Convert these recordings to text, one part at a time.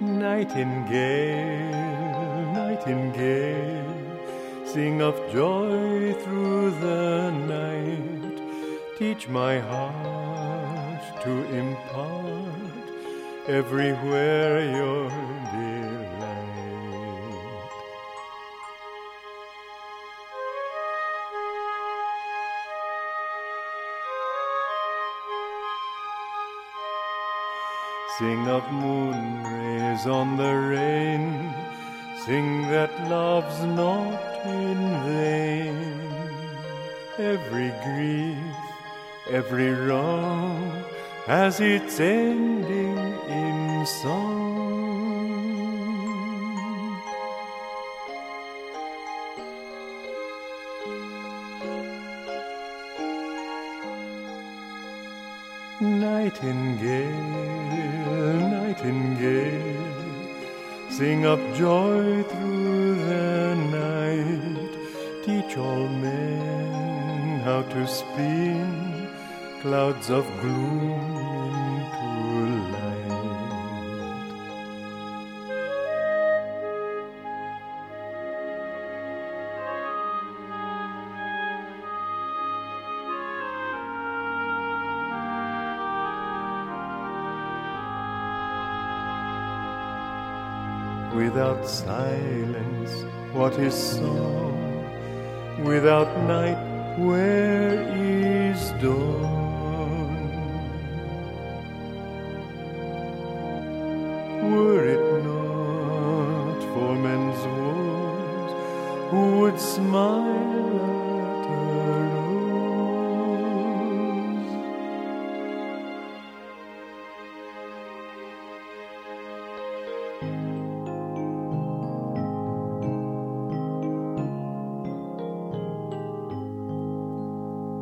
Nightingale, nightingale, sing of joy through the night. Teach my heart to impart everywhere your delight. Sing of moon rays on the rain, sing that love's not in vain. Every grief, every wrong has its ending in song. Nightingale, nightingale, sing up joy through the night. Teach all men how to spin clouds of gloom Without silence, what is song? Without night, where is dawn? Were it not for men's woes, who would smile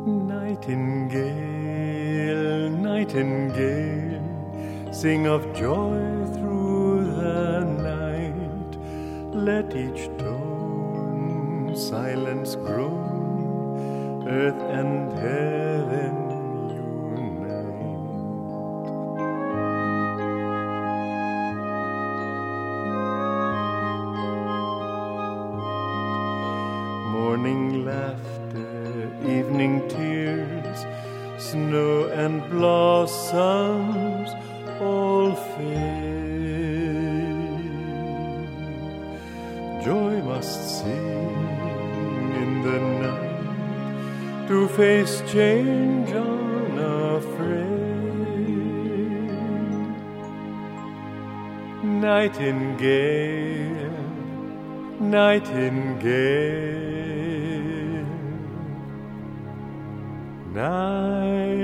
Nightingale, nightingale, sing of joy through the night. Let each tone silence grow, earth and heaven tears, snow and blossoms all fade. Joy must sing in the night to face change unafraid. Nightingale, nightingale, nightingale.